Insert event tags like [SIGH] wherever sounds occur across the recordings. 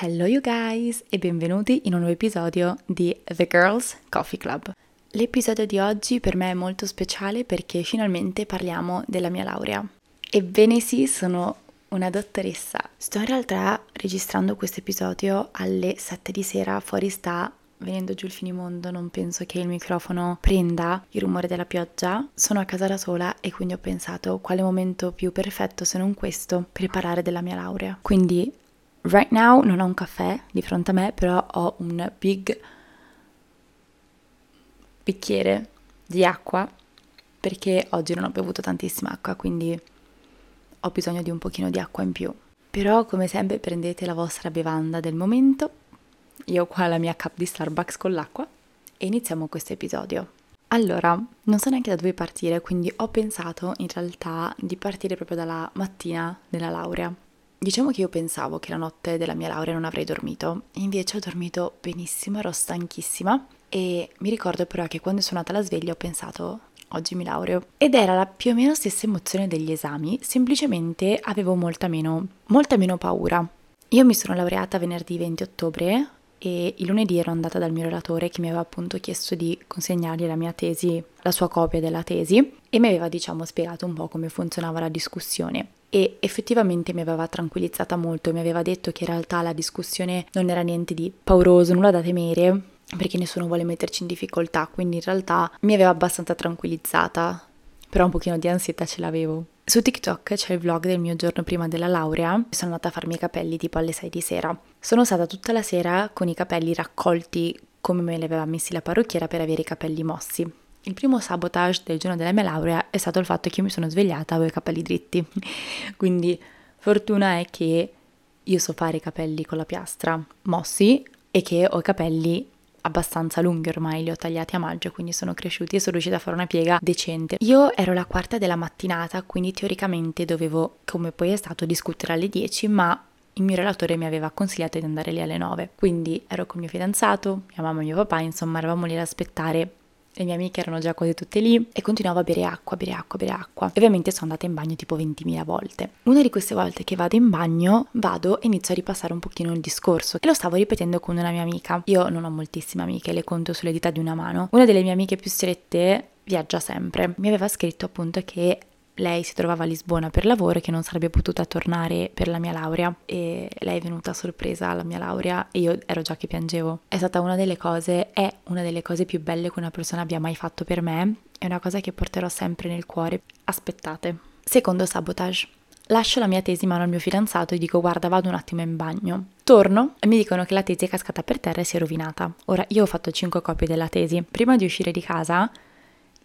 Hello you guys e benvenuti in un nuovo episodio di The Girls Coffee Club. L'episodio di oggi per me è molto speciale perché finalmente parliamo della mia laurea. Ebbene sì, sono una dottoressa. Sto in realtà registrando questo episodio alle 7 di sera, fuori sta venendo giù il finimondo, non penso che il microfono prenda il rumore della pioggia. Sono a casa da sola e quindi ho pensato quale momento più perfetto se non questo per parlare della mia laurea. Quindi right now non ho un caffè di fronte a me, però ho un big bicchiere di acqua perché oggi non ho bevuto tantissima acqua, quindi ho bisogno di un pochino di acqua in più. Però come sempre prendete la vostra bevanda del momento io ho qua la mia cup di Starbucks con l'acqua e iniziamo questo episodio. Allora, non so neanche da dove partire, quindi ho pensato in realtà di partire proprio dalla mattina della laurea. Diciamo che io pensavo che la notte della mia laurea non avrei dormito, invece ho dormito benissimo, ero stanchissima e mi ricordo però che quando sono andata alla sveglia ho pensato oggi mi laureo ed era la più o meno stessa emozione degli esami, semplicemente avevo molta meno, molta meno paura. Io mi sono laureata venerdì 20 ottobre, e il lunedì ero andata dal mio relatore che mi aveva appunto chiesto di consegnargli la mia tesi, la sua copia della tesi e mi aveva diciamo spiegato un po' come funzionava la discussione. E effettivamente mi aveva tranquillizzata molto, mi aveva detto che in realtà la discussione non era niente di pauroso, nulla da temere perché nessuno vuole metterci in difficoltà, quindi in realtà mi aveva abbastanza tranquillizzata, però un pochino di ansietà ce l'avevo. Su TikTok c'è il vlog del mio giorno prima della laurea, sono andata a farmi i capelli tipo alle 6 di sera. Sono stata tutta la sera con i capelli raccolti come me li aveva messi la parrucchiera per avere i capelli mossi. Il primo sabotage del giorno della mia laurea è stato il fatto che io mi sono svegliata e avevo i capelli dritti. [LAUGHS] Quindi fortuna è che io so fare i capelli con la piastra mossi e che ho i capelli abbastanza lunghi ormai, li ho tagliati a maggio, quindi sono cresciuti e sono riuscita a fare una piega decente. Io ero la quarta della mattinata, quindi teoricamente dovevo, come poi è stato, discutere alle 10, ma il mio relatore mi aveva consigliato di andare lì alle 9. Quindi ero con mio fidanzato, mia mamma e mio papà, insomma, eravamo lì ad aspettare le mie amiche erano già quasi tutte lì e continuavo a bere acqua, bere acqua, bere acqua. E ovviamente sono andata in bagno tipo 20.000 volte. Una di queste volte che vado in bagno, vado e inizio a ripassare un pochino il discorso e lo stavo ripetendo con una mia amica. Io non ho moltissime amiche, le conto sulle dita di una mano. Una delle mie amiche più strette viaggia sempre. Mi aveva scritto appunto che lei si trovava a Lisbona per lavoro e che non sarebbe potuta tornare per la mia laurea e lei è venuta a sorpresa alla mia laurea e io ero già che piangevo. È stata una delle cose, è una delle cose più belle che una persona abbia mai fatto per me, è una cosa che porterò sempre nel cuore. Aspettate. Secondo sabotage. Lascio la mia tesi in mano al mio fidanzato e dico guarda vado un attimo in bagno. Torno e mi dicono che la tesi è cascata per terra e si è rovinata. Ora io ho fatto 5 copie della tesi. Prima di uscire di casa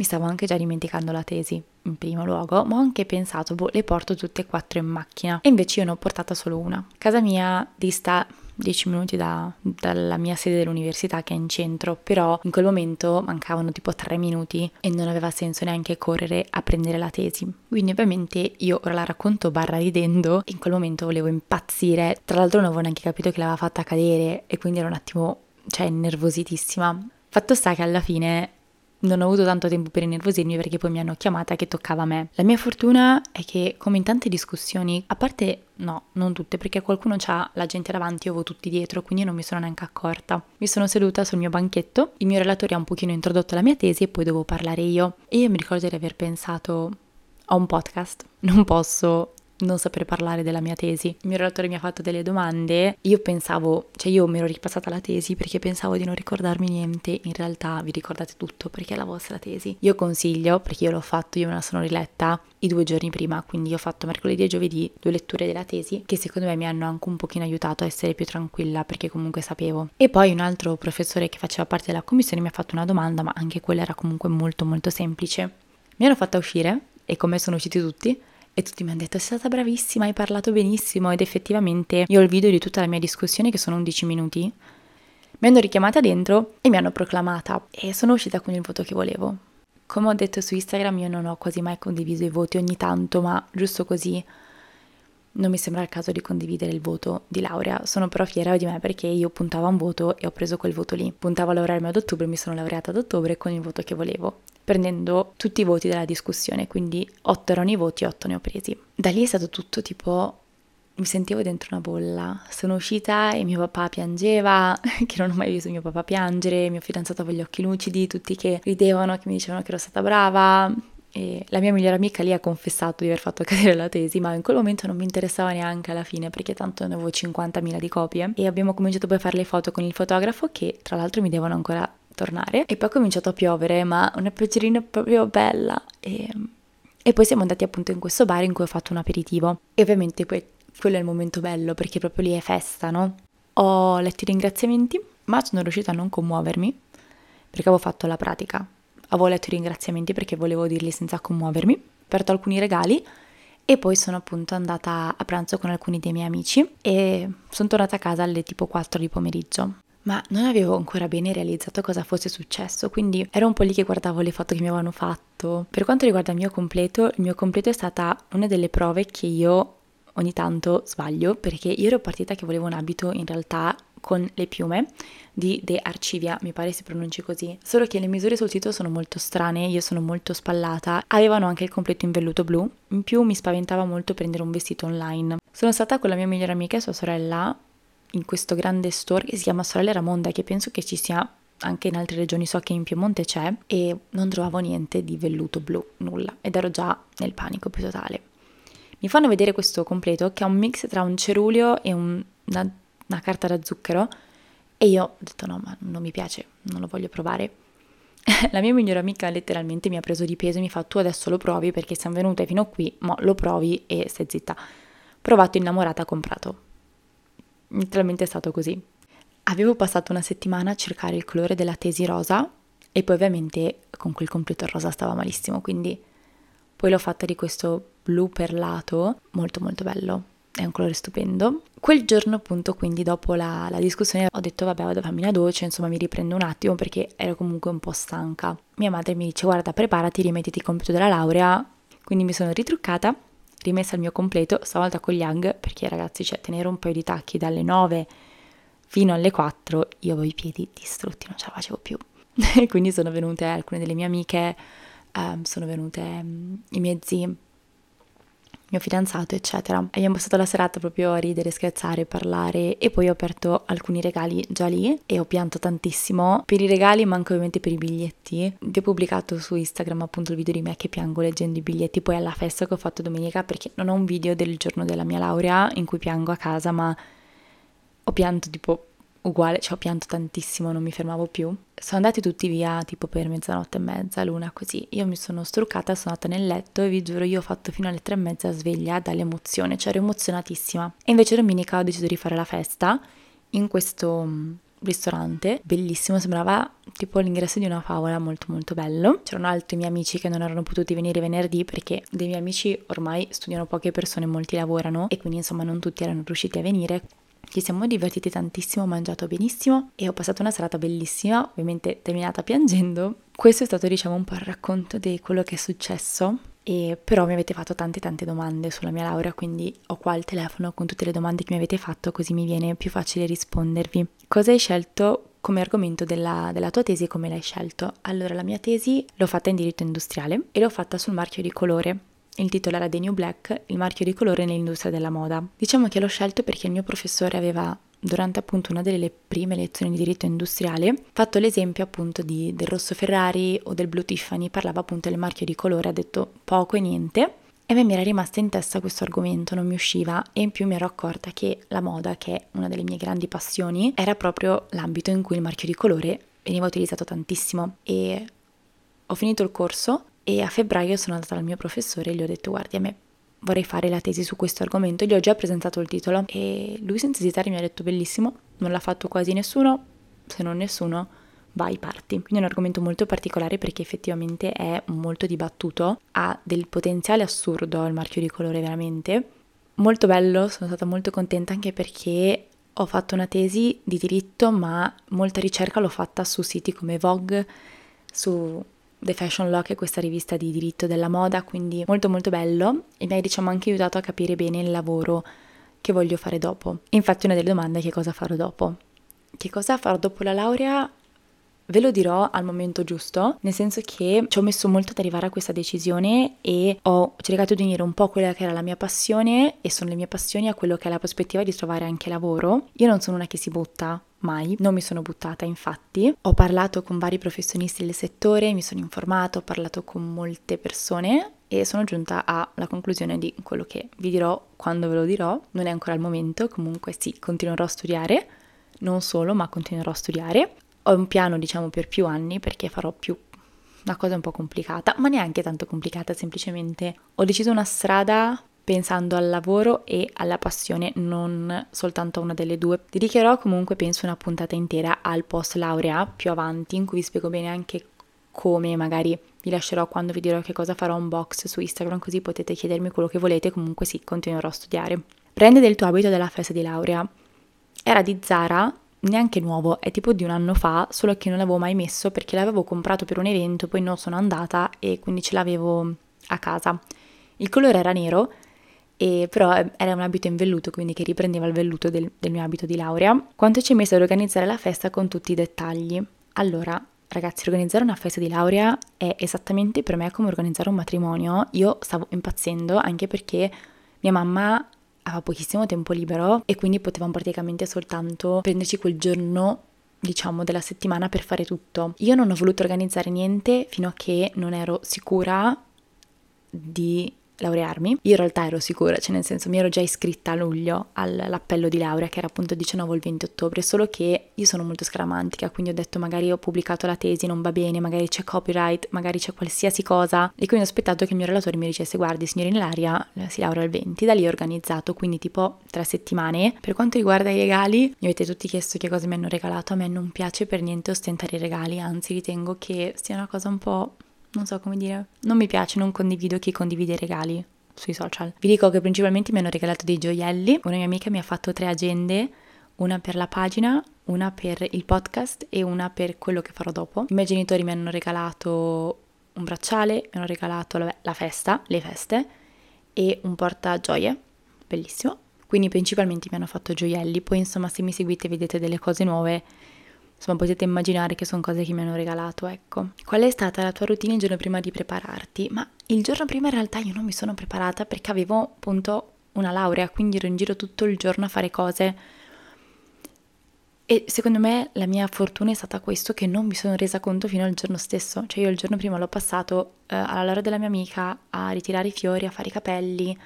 mi stavo anche già dimenticando la tesi, in primo luogo, ma ho anche pensato, boh, le porto tutte e quattro in macchina. E invece io ne ho portata solo una. Casa mia dista 10 minuti da, dalla mia sede dell'università che è in centro, però in quel momento mancavano tipo 3 minuti e non aveva senso neanche correre a prendere la tesi. Quindi ovviamente io ora la racconto barra ridendo, in quel momento volevo impazzire, tra l'altro non avevo neanche capito che l'aveva fatta cadere e quindi ero un attimo, cioè, nervositissima. Fatto sta che alla fine non ho avuto tanto tempo per innervosirmi perché poi mi hanno chiamata che toccava a me. La mia fortuna è che, come in tante discussioni, a parte no, non tutte, perché qualcuno ha la gente davanti, io avevo tutti dietro, quindi non mi sono neanche accorta. Mi sono seduta sul mio banchetto, il mio relatore ha un pochino introdotto la mia tesi e poi dovevo parlare io. E io mi ricordo di aver pensato ho un podcast, non posso non saper parlare della mia tesi. Il mio relatore mi ha fatto delle domande, io pensavo, cioè io mi ero ripassata la tesi perché pensavo di non ricordarmi niente, in realtà vi ricordate tutto perché è la vostra tesi. Io consiglio, perché io l'ho fatto, io me la sono riletta i due giorni prima, quindi ho fatto mercoledì e giovedì due letture della tesi che secondo me mi hanno anche un pochino aiutato a essere più tranquilla perché comunque sapevo. E poi un altro professore che faceva parte della commissione mi ha fatto una domanda, ma anche quella era comunque molto molto semplice. Mi hanno fatta uscire e come sono usciti tutti? E tutti mi hanno detto sei stata bravissima, hai parlato benissimo ed effettivamente io ho il video di tutta la mia discussione che sono 11 minuti. Mi hanno richiamata dentro e mi hanno proclamata e sono uscita con il voto che volevo. Come ho detto su Instagram io non ho quasi mai condiviso i voti ogni tanto, ma giusto così non mi sembra il caso di condividere il voto di laurea. Sono però fiera di me perché io puntavo a un voto e ho preso quel voto lì. Puntavo a laurearmi ad ottobre, mi sono laureata ad ottobre con il voto che volevo prendendo tutti i voti della discussione, quindi 8 erano i voti, 8 ne ho presi. Da lì è stato tutto tipo mi sentivo dentro una bolla. Sono uscita e mio papà piangeva, [LAUGHS] che non ho mai visto mio papà piangere, mio fidanzato aveva gli occhi lucidi, tutti che ridevano, che mi dicevano che ero stata brava. E la mia migliore amica lì ha confessato di aver fatto [LAUGHS] cadere la tesi, ma in quel momento non mi interessava neanche alla fine perché tanto ne avevo 50.000 di copie. E abbiamo cominciato poi a fare le foto con il fotografo che tra l'altro mi devono ancora tornare. E poi è cominciato a piovere, ma una pioggerina proprio bella. E, e poi siamo andati appunto in questo bar in cui ho fatto un aperitivo. E ovviamente poi quello è il momento bello perché proprio lì è festa, no? Ho letto i ringraziamenti, ma sono riuscita a non commuovermi perché avevo fatto la pratica. Avevo letto i ringraziamenti perché volevo dirli senza commuovermi, ho aperto alcuni regali e poi sono appunto andata a pranzo con alcuni dei miei amici e sono tornata a casa alle tipo 4 di pomeriggio. Ma non avevo ancora bene realizzato cosa fosse successo, quindi ero un po' lì che guardavo le foto che mi avevano fatto. Per quanto riguarda il mio completo, il mio completo è stata una delle prove che io ogni tanto sbaglio perché io ero partita che volevo un abito in realtà con le piume di De Arcivia, mi pare si pronunci così. Solo che le misure sul sito sono molto strane, io sono molto spallata. Avevano anche il completo in velluto blu, in più mi spaventava molto prendere un vestito online. Sono stata con la mia migliore amica e sua sorella in questo grande store che si chiama Sorelle Ramonda, che penso che ci sia anche in altre regioni, so che in Piemonte c'è, e non trovavo niente di velluto blu, nulla, ed ero già nel panico più totale mi fanno vedere questo completo che è un mix tra un cerulio e un, una, una carta da zucchero e io ho detto no, ma non mi piace, non lo voglio provare. [LAUGHS] La mia migliore amica letteralmente mi ha preso di peso e mi fa tu adesso lo provi perché siamo venute fino qui, ma lo provi e stai zitta. Provato, innamorata, comprato. Letteralmente è stato così. Avevo passato una settimana a cercare il colore della tesi rosa e poi ovviamente con quel completo rosa stava malissimo, quindi poi l'ho fatta di questo blu perlato, molto molto bello, è un colore stupendo. Quel giorno appunto, quindi dopo la, la, discussione, ho detto vabbè vado a farmi una doccia, insomma mi riprendo un attimo perché ero comunque un po' stanca. Mia madre mi dice guarda preparati, rimettiti il compito della laurea, quindi mi sono ritruccata, rimessa il mio completo, stavolta con gli hang, perché ragazzi cioè tenere un paio di tacchi dalle 9 fino alle 4, io avevo i piedi distrutti, non ce la facevo più. [LAUGHS] quindi sono venute alcune delle mie amiche um, sono venute um, i miei zii, mio fidanzato, eccetera. Abbiamo passato la serata proprio a ridere, scherzare, parlare e poi ho aperto alcuni regali già lì e ho pianto tantissimo per i regali, ma anche ovviamente per i biglietti. Vi ho pubblicato su Instagram appunto il video di me che piango leggendo i biglietti poi alla festa che ho fatto domenica perché non ho un video del giorno della mia laurea in cui piango a casa, ma ho pianto tipo uguale, ci ho pianto tantissimo, non mi fermavo più. Sono andati tutti via tipo per mezzanotte e mezza, l'una così. Io mi sono struccata, sono andata nel letto e vi giuro io ho fatto fino alle tre e mezza sveglia dall'emozione, cioè ero emozionatissima. E invece domenica ho deciso di fare la festa in questo mm, ristorante bellissimo, sembrava tipo l'ingresso di una favola molto molto bello. C'erano altri miei amici che non erano potuti venire venerdì perché dei miei amici ormai studiano poche persone, molti lavorano e quindi insomma non tutti erano riusciti a venire. Ci siamo divertiti tantissimo, ho mangiato benissimo e ho passato una serata bellissima, ovviamente terminata piangendo. Questo è stato diciamo un po' il racconto di quello che è successo e però mi avete fatto tante tante domande sulla mia laurea, quindi ho qua il telefono con tutte le domande che mi avete fatto così mi viene più facile rispondervi. Cosa hai scelto come argomento della, della, tua tesi e come l'hai scelto? Allora, la mia tesi l'ho fatta in diritto industriale e l'ho fatta sul marchio di colore. Il titolo era The New Black, il marchio di colore nell'industria della moda. Diciamo che l'ho scelto perché il mio professore aveva durante appunto una delle prime lezioni di diritto industriale, fatto l'esempio appunto di, del rosso Ferrari o del blu Tiffany, parlava appunto del marchio di colore, ha detto poco e niente. E a me mi era rimasta in testa questo argomento, non mi usciva e in più mi ero accorta che la moda, che è una delle mie grandi passioni, era proprio l'ambito in cui il marchio di colore veniva utilizzato tantissimo. E ho finito il corso e a febbraio sono andata dal mio professore e gli ho detto guardi a me vorrei fare la tesi su questo argomento, gli ho già presentato il titolo e lui senza esitare mi ha detto bellissimo, non l'ha fatto quasi nessuno, se non nessuno vai parti. Quindi è un argomento molto particolare perché effettivamente è molto dibattuto, ha del potenziale assurdo il marchio di colore veramente. Molto bello, sono stata molto contenta anche perché ho fatto una tesi di diritto, ma molta ricerca l'ho fatta su siti come Vogue, su The Fashion Law, che è questa rivista di diritto della moda, quindi molto molto bello e mi ha diciamo anche aiutato a capire bene il lavoro che voglio fare dopo. Infatti una delle domande è che cosa farò dopo. Che cosa farò dopo la laurea? Ve lo dirò al momento giusto, nel senso che ci ho messo molto ad arrivare a questa decisione e ho cercato di unire un po' quella che era la mia passione e sono le mie passioni a quello che è la prospettiva di trovare anche lavoro. Io non sono una che si butta mai, non mi sono buttata infatti, ho parlato con vari professionisti del settore, mi sono informato, ho parlato con molte persone e sono giunta alla conclusione di quello che vi dirò quando ve lo dirò, non è ancora il momento, comunque sì, continuerò a studiare, non solo, ma continuerò a studiare. Ho un piano, diciamo, per più anni perché farò più una cosa un po' complicata, ma neanche tanto complicata, semplicemente ho deciso una strada pensando al lavoro e alla passione, non soltanto a una delle due. Dedicherò comunque, penso, una puntata intera al post laurea più avanti, in cui vi spiego bene anche come, magari vi lascerò quando vi dirò che cosa farò un box su Instagram, così potete chiedermi quello che volete, comunque sì, continuerò a studiare. Prende del tuo abito della festa di laurea. Era di Zara, neanche nuovo, è tipo di un anno fa, solo che non l'avevo mai messo perché l'avevo comprato per un evento, poi non sono andata e quindi ce l'avevo a casa. Il colore era nero e però eh, era un abito in velluto, quindi che riprendeva il velluto del, del mio abito di laurea. Quanto ci è messo ad organizzare la festa con tutti i dettagli? Allora, ragazzi, organizzare una festa di laurea è esattamente per me come organizzare un matrimonio. Io stavo impazzendo anche perché mia mamma aveva pochissimo tempo libero e quindi potevamo praticamente soltanto prenderci quel giorno diciamo della settimana per fare tutto. Io non ho voluto organizzare niente fino a che non ero sicura di laurearmi. Io in realtà ero sicura, cioè nel senso mi ero già iscritta a luglio all'appello di laurea che era appunto il 19 o il 20 ottobre, solo che io sono molto scaramantica, quindi ho detto magari ho pubblicato la tesi, non va bene, magari c'è copyright, magari c'è qualsiasi cosa e quindi ho aspettato che il mio relatore mi dicesse guardi signorina Ilaria eh, si laurea il 20, da lì ho organizzato quindi tipo tre settimane. Per quanto riguarda i regali, mi avete tutti chiesto che cosa mi hanno regalato, a me non piace per niente ostentare i regali, anzi ritengo che sia una cosa un po' non so come dire, non mi piace, non condivido chi condivide i regali sui social. Vi dico che principalmente mi hanno regalato dei gioielli, una mia amica mi ha fatto tre agende, una per la pagina, una per il podcast e una per quello che farò dopo. I miei genitori mi hanno regalato un bracciale, mi hanno regalato la, festa, le feste e un portagioie, bellissimo. Quindi principalmente mi hanno fatto gioielli, poi insomma se mi seguite vedete delle cose nuove Insomma, potete immaginare che sono cose che mi hanno regalato, ecco. Qual è stata la tua routine il giorno prima di prepararti? Ma il giorno prima in realtà io non mi sono preparata perché avevo appunto una laurea, quindi ero in giro tutto il giorno a fare cose. E secondo me la mia fortuna è stata questo che non mi sono resa conto fino al giorno stesso. Cioè io il giorno prima l'ho passato eh, alla laurea della mia amica a ritirare i fiori, a fare i capelli,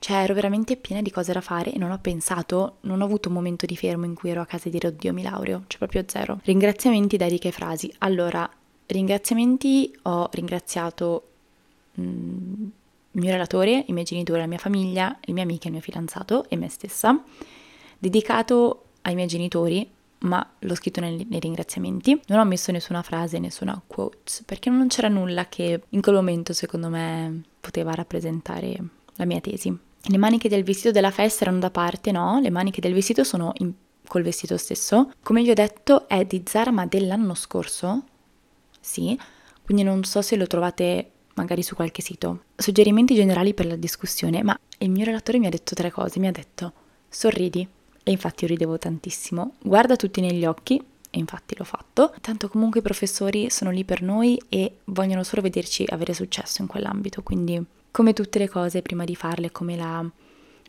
cioè ero veramente piena di cose da fare e non ho pensato, non ho avuto un momento di fermo in cui ero a casa e dire oddio mi laureo, cioè proprio zero. Ringraziamenti, dediche e frasi. Allora, ringraziamenti ho ringraziato mm, il mio relatore, i miei genitori, la mia famiglia, le mie amiche, il mio fidanzato e me stessa. Dedicato ai miei genitori, ma l'ho scritto nei, nei, ringraziamenti. Non ho messo nessuna frase, nessuna quote, perché non c'era nulla che in quel momento secondo me poteva rappresentare la mia tesi. Le maniche del vestito della festa erano da parte, no? Le maniche del vestito sono in, col vestito stesso. Come vi ho detto è di Zara ma dell'anno scorso, sì, quindi non so se lo trovate magari su qualche sito. Suggerimenti generali per la discussione, ma il mio relatore mi ha detto tre cose, mi ha detto sorridi, e infatti io ridevo tantissimo, guarda tutti negli occhi, e infatti l'ho fatto, tanto comunque i professori sono lì per noi e vogliono solo vederci avere successo in quell'ambito, quindi come tutte le cose prima di farle, come la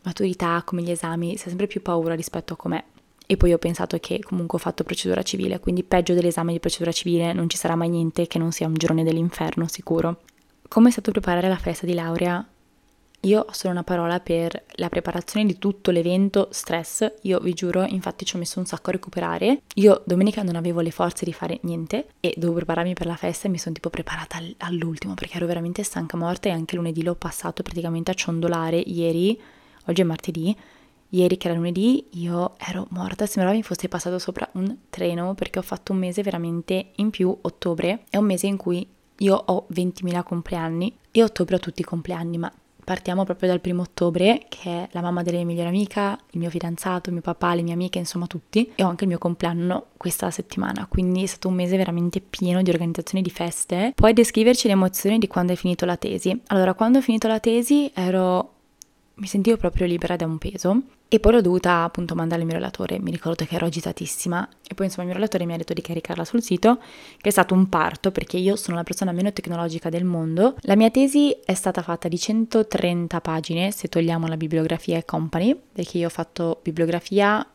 maturità, come gli esami, si ha sempre più paura rispetto a com'è. E poi ho pensato che comunque ho fatto procedura civile, quindi peggio dell'esame di procedura civile non ci sarà mai niente che non sia un girone dell'inferno, sicuro. Come è stato preparare la festa di laurea? Io ho solo una parola per la preparazione di tutto l'evento, stress. Io vi giuro, infatti ci ho messo un sacco a recuperare. Io domenica non avevo le forze di fare niente e dovevo prepararmi per la festa e mi sono tipo preparata all'ultimo perché ero veramente stanca morta e anche lunedì l'ho passato praticamente a ciondolare ieri, oggi è martedì. Ieri che era lunedì io ero morta, sembrava mi fosse passato sopra un treno perché ho fatto un mese veramente in più, ottobre, è un mese in cui io ho 20.000 compleanni e ottobre ho tutti i compleanni, ma partiamo proprio dal primo ottobre, che è la mamma della mia migliore amica, il mio fidanzato, mio papà, le mie amiche, insomma tutti, e ho anche il mio compleanno questa settimana, quindi è stato un mese veramente pieno di organizzazione di feste. Puoi descriverci le emozioni di quando hai finito la tesi? Allora, quando ho finito la tesi ero... mi sentivo proprio libera da un peso, e poi l'ho dovuta appunto mandare al mio relatore, mi ricordo che ero agitatissima e poi insomma il mio relatore mi ha detto di caricarla sul sito, che è stato un parto perché io sono la persona meno tecnologica del mondo. La mia tesi è stata fatta di 130 pagine se togliamo la bibliografia e company, perché io ho fatto bibliografia,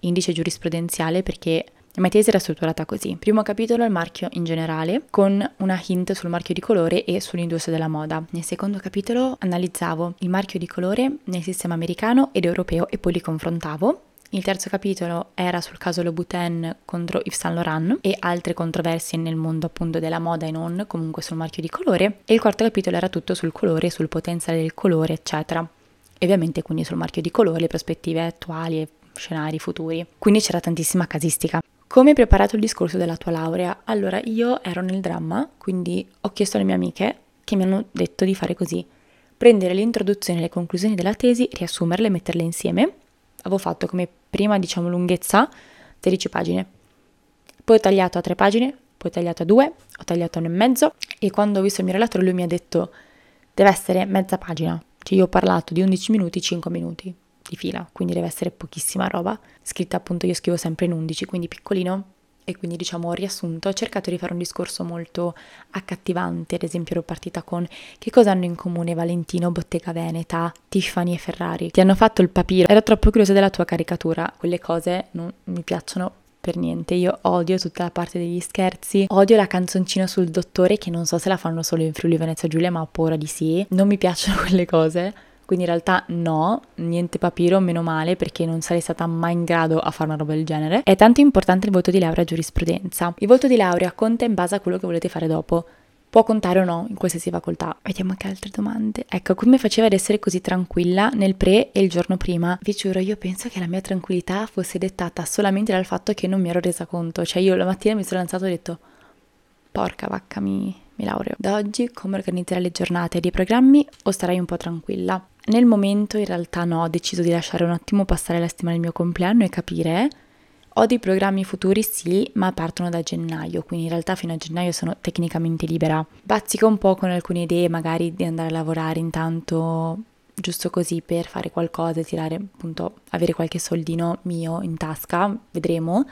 indice giurisprudenziale perché la mia tesi era strutturata così. Primo capitolo il marchio in generale, con una hint sul marchio di colore e sull'industria della moda. Nel secondo capitolo analizzavo il marchio di colore nel sistema americano ed europeo e poi li confrontavo. Il terzo capitolo era sul caso Louboutin contro Yves Saint Laurent e altre controversie nel mondo appunto della moda e non, comunque sul marchio di colore. E il quarto capitolo era tutto sul colore, sul potenziale del colore, eccetera. E ovviamente quindi sul marchio di colore, le prospettive attuali e scenari futuri. Quindi c'era tantissima casistica. Come hai preparato il discorso della tua laurea? Allora, io ero nel dramma, quindi ho chiesto alle mie amiche che mi hanno detto di fare così. Prendere l'introduzione e le conclusioni della tesi, riassumerle e metterle insieme. Avevo fatto come prima, diciamo, lunghezza 13 pagine. Poi ho tagliato a 3 pagine, poi ho tagliato a 2, ho tagliato a 1 e mezzo e quando ho visto il mio relatore lui mi ha detto deve essere mezza pagina. Cioè io ho parlato di 11 minuti, 5 minuti di fila, quindi deve essere pochissima roba. Scritta appunto io scrivo sempre in 11, quindi piccolino. E quindi diciamo ho riassunto, ho cercato di fare un discorso molto accattivante, ad esempio ero partita con che cosa hanno in comune Valentino, Bottega Veneta, Tiffany e Ferrari. Ti hanno fatto il papiro, ero troppo curiosa della tua caricatura, quelle cose non mi piacciono per niente. Io odio tutta la parte degli scherzi, odio la canzoncina sul dottore che non so se la fanno solo in Friuli Venezia Giulia, ma ho paura di sì. Non mi piacciono [LAUGHS] quelle cose. Quindi in realtà no, niente papiro, meno male perché non sarei stata mai in grado a fare una roba del genere. È tanto importante il voto di laurea a giurisprudenza. Il voto di laurea conta in base a quello che volete fare dopo. Può contare o no in qualsiasi facoltà. Vediamo che altre domande. Ecco, come faceva ad essere così tranquilla nel pre e il giorno prima? Vi giuro, io penso che la mia tranquillità fosse dettata solamente dal fatto che non mi ero resa conto. Cioè io la mattina mi sono lanciato e ho detto, porca vacca, mi, mi laureo. Da oggi come organizzerai le giornate e i programmi o starai un po' tranquilla? Nel momento in realtà no, ho deciso di lasciare un attimo passare la stima del mio compleanno e capire. Ho dei programmi futuri sì, ma partono da gennaio, quindi in realtà fino a gennaio sono tecnicamente libera. Bazzico un po' con alcune idee, magari di andare a lavorare intanto giusto così per fare qualcosa tirare appunto avere qualche soldino mio in tasca, vedremo.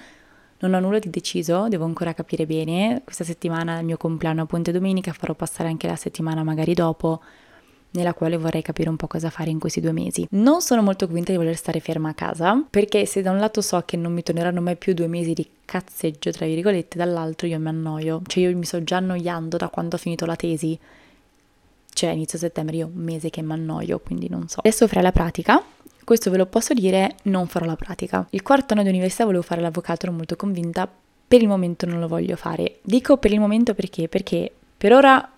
Non ho nulla di deciso, devo ancora capire bene. Questa settimana è il mio compleanno a Ponte Domenica, farò passare anche la settimana magari dopo nella quale vorrei capire un po' cosa fare in questi due mesi. Non sono molto convinta di voler stare ferma a casa, perché se da un lato so che non mi torneranno mai più due mesi di cazzeggio, tra virgolette, dall'altro io mi annoio. Cioè io mi sto già annoiando da quando ho finito la tesi. Cioè inizio settembre io un mese che mi annoio, quindi non so. Adesso farò la pratica. Questo ve lo posso dire, non farò la pratica. Il quarto anno di università volevo fare l'avvocato, ero molto convinta, per il momento non lo voglio fare. Dico per il momento perché? Perché per ora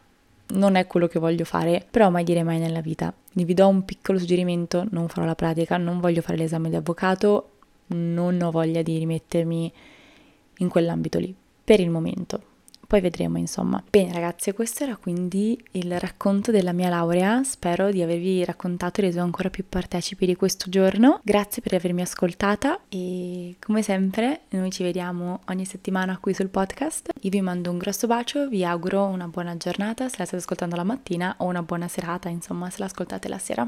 non è quello che voglio fare, però mai dire mai nella vita. Vi do un piccolo suggerimento, non farò la pratica, non voglio fare l'esame di avvocato, non ho voglia di rimettermi in quell'ambito lì, per il momento. Poi vedremo, insomma. Bene ragazzi, questo era quindi il racconto della mia laurea. Spero di avervi raccontato e reso ancora più partecipi di questo giorno. Grazie per avermi ascoltata e come sempre noi ci vediamo ogni settimana qui sul podcast. Io vi mando un grosso bacio, vi auguro una buona giornata se la state ascoltando la mattina o una buona serata, insomma, se l'ascoltate la sera.